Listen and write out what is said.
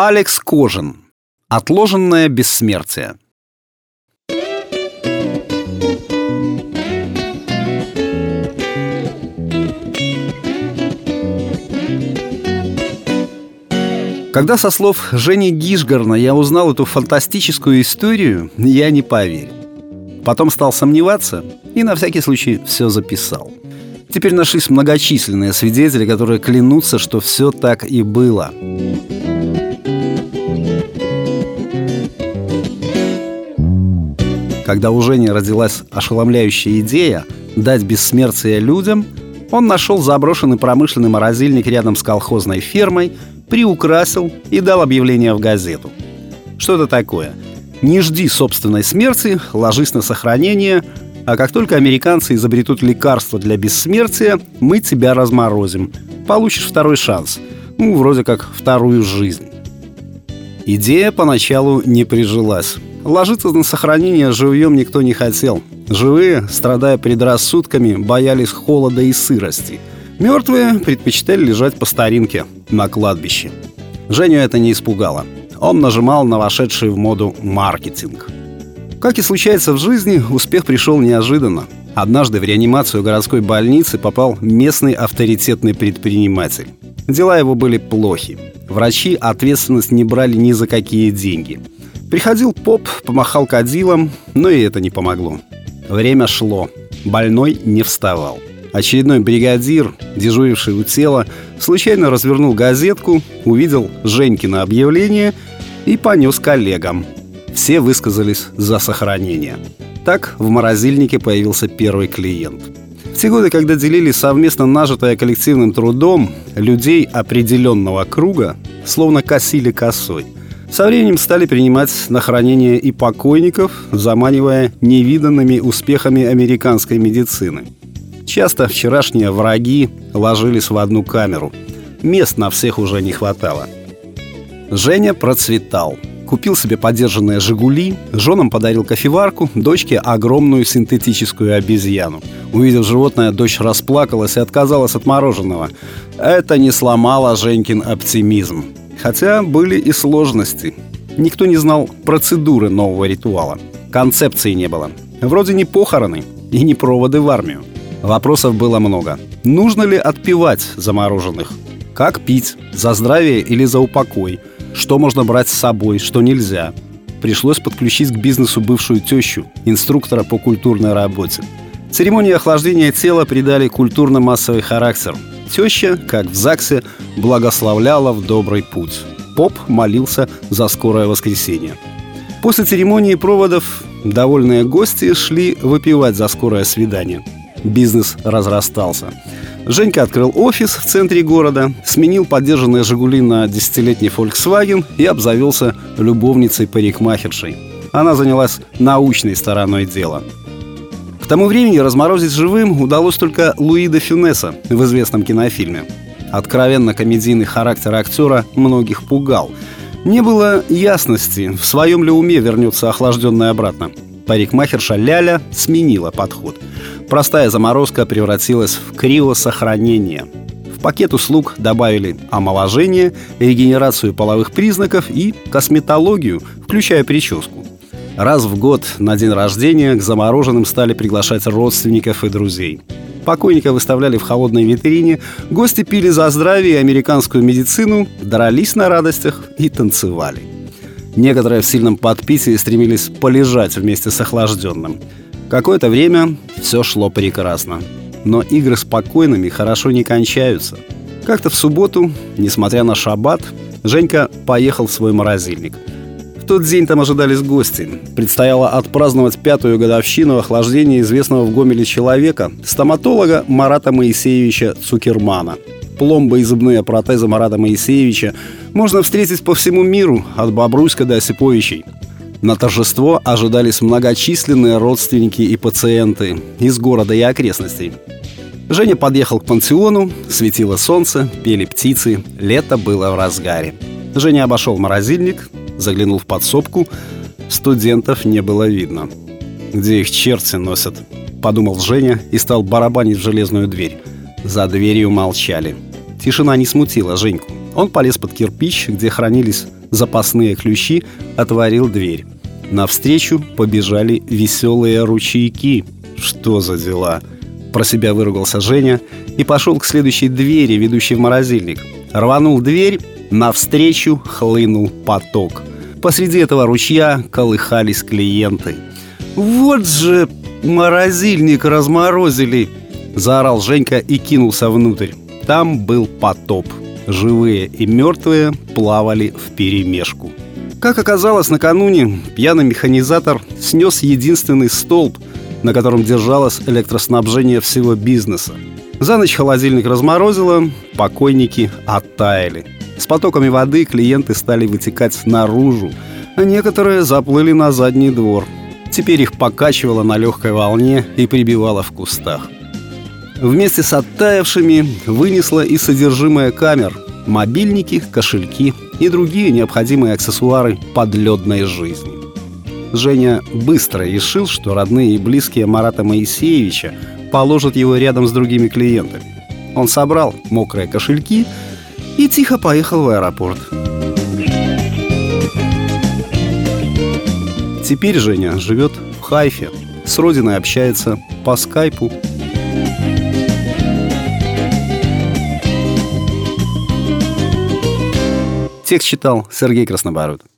Алекс Кожин. Отложенное бессмертие. Когда со слов Жени Гишгарна я узнал эту фантастическую историю, я не поверил. Потом стал сомневаться и на всякий случай все записал. Теперь нашлись многочисленные свидетели, которые клянутся, что все так и было. Когда у Жени родилась ошеломляющая идея дать бессмертие людям, он нашел заброшенный промышленный морозильник рядом с колхозной фермой, приукрасил и дал объявление в газету. Что это такое? Не жди собственной смерти, ложись на сохранение, а как только американцы изобретут лекарство для бессмертия, мы тебя разморозим. Получишь второй шанс. Ну, вроде как вторую жизнь. Идея поначалу не прижилась. Ложиться на сохранение живьем никто не хотел. Живые, страдая предрассудками, боялись холода и сырости. Мертвые предпочитали лежать по старинке на кладбище. Женю это не испугало. Он нажимал на вошедший в моду маркетинг. Как и случается в жизни, успех пришел неожиданно. Однажды в реанимацию городской больницы попал местный авторитетный предприниматель. Дела его были плохи. Врачи ответственность не брали ни за какие деньги. Приходил поп, помахал кадилом, но и это не помогло. Время шло. Больной не вставал. Очередной бригадир, дежуривший у тела, случайно развернул газетку, увидел Женькино объявление и понес коллегам. Все высказались за сохранение. Так в морозильнике появился первый клиент. В те годы, когда делили совместно нажитое коллективным трудом, людей определенного круга словно косили косой – со временем стали принимать на хранение и покойников, заманивая невиданными успехами американской медицины. Часто вчерашние враги ложились в одну камеру. Мест на всех уже не хватало. Женя процветал. Купил себе подержанные «Жигули», женам подарил кофеварку, дочке огромную синтетическую обезьяну. Увидев животное, дочь расплакалась и отказалась от мороженого. Это не сломало Женькин оптимизм. Хотя были и сложности. Никто не знал процедуры нового ритуала. Концепции не было. Вроде не похороны и не проводы в армию. Вопросов было много. Нужно ли отпевать замороженных? Как пить? За здравие или за упокой? Что можно брать с собой, что нельзя? Пришлось подключить к бизнесу бывшую тещу, инструктора по культурной работе. Церемонии охлаждения тела придали культурно-массовый характер – Теща, как в ЗАГСе, благословляла в добрый путь. Поп молился за скорое воскресенье. После церемонии проводов довольные гости шли выпивать за скорое свидание. Бизнес разрастался. Женька открыл офис в центре города, сменил поддержанные «Жигули» на десятилетний Volkswagen и обзавелся любовницей-парикмахершей. Она занялась научной стороной дела – к тому времени разморозить живым удалось только Луида Фюнеса в известном кинофильме. Откровенно комедийный характер актера многих пугал. Не было ясности, в своем ли уме вернется охлажденный обратно. Парикмахерша Ляля сменила подход. Простая заморозка превратилась в криосохранение. В пакет услуг добавили омоложение, регенерацию половых признаков и косметологию, включая прическу. Раз в год на день рождения к замороженным стали приглашать родственников и друзей. Покойника выставляли в холодной витрине, гости пили за здравие и американскую медицину, дрались на радостях и танцевали. Некоторые в сильном подпитии стремились полежать вместе с охлажденным. Какое-то время все шло прекрасно. Но игры с покойными хорошо не кончаются. Как-то в субботу, несмотря на шаббат, Женька поехал в свой морозильник – тот день там ожидались гости. Предстояло отпраздновать пятую годовщину охлаждения известного в Гомеле человека, стоматолога Марата Моисеевича Цукермана. Пломбы и зубные протезы Марата Моисеевича можно встретить по всему миру, от Бобруйска до Осиповичей. На торжество ожидались многочисленные родственники и пациенты из города и окрестностей. Женя подъехал к пансиону, светило солнце, пели птицы, лето было в разгаре. Женя обошел морозильник, Заглянул в подсобку. Студентов не было видно. «Где их черти носят?» Подумал Женя и стал барабанить в железную дверь. За дверью молчали. Тишина не смутила Женьку. Он полез под кирпич, где хранились запасные ключи, отворил дверь. Навстречу побежали веселые ручейки. Что за дела? Про себя выругался Женя и пошел к следующей двери, ведущей в морозильник. Рванул дверь, навстречу хлынул поток. Посреди этого ручья колыхались клиенты. «Вот же морозильник разморозили!» Заорал Женька и кинулся внутрь. Там был потоп. Живые и мертвые плавали в перемешку. Как оказалось, накануне пьяный механизатор снес единственный столб, на котором держалось электроснабжение всего бизнеса. За ночь холодильник разморозило, покойники оттаяли. С потоками воды клиенты стали вытекать наружу, а некоторые заплыли на задний двор. Теперь их покачивало на легкой волне и прибивало в кустах. Вместе с оттаявшими вынесло и содержимое камер, мобильники, кошельки и другие необходимые аксессуары подледной жизни. Женя быстро решил, что родные и близкие Марата Моисеевича положат его рядом с другими клиентами. Он собрал мокрые кошельки и тихо поехал в аэропорт. Теперь Женя живет в Хайфе, с родиной общается по скайпу Текст читал Сергей Краснобород.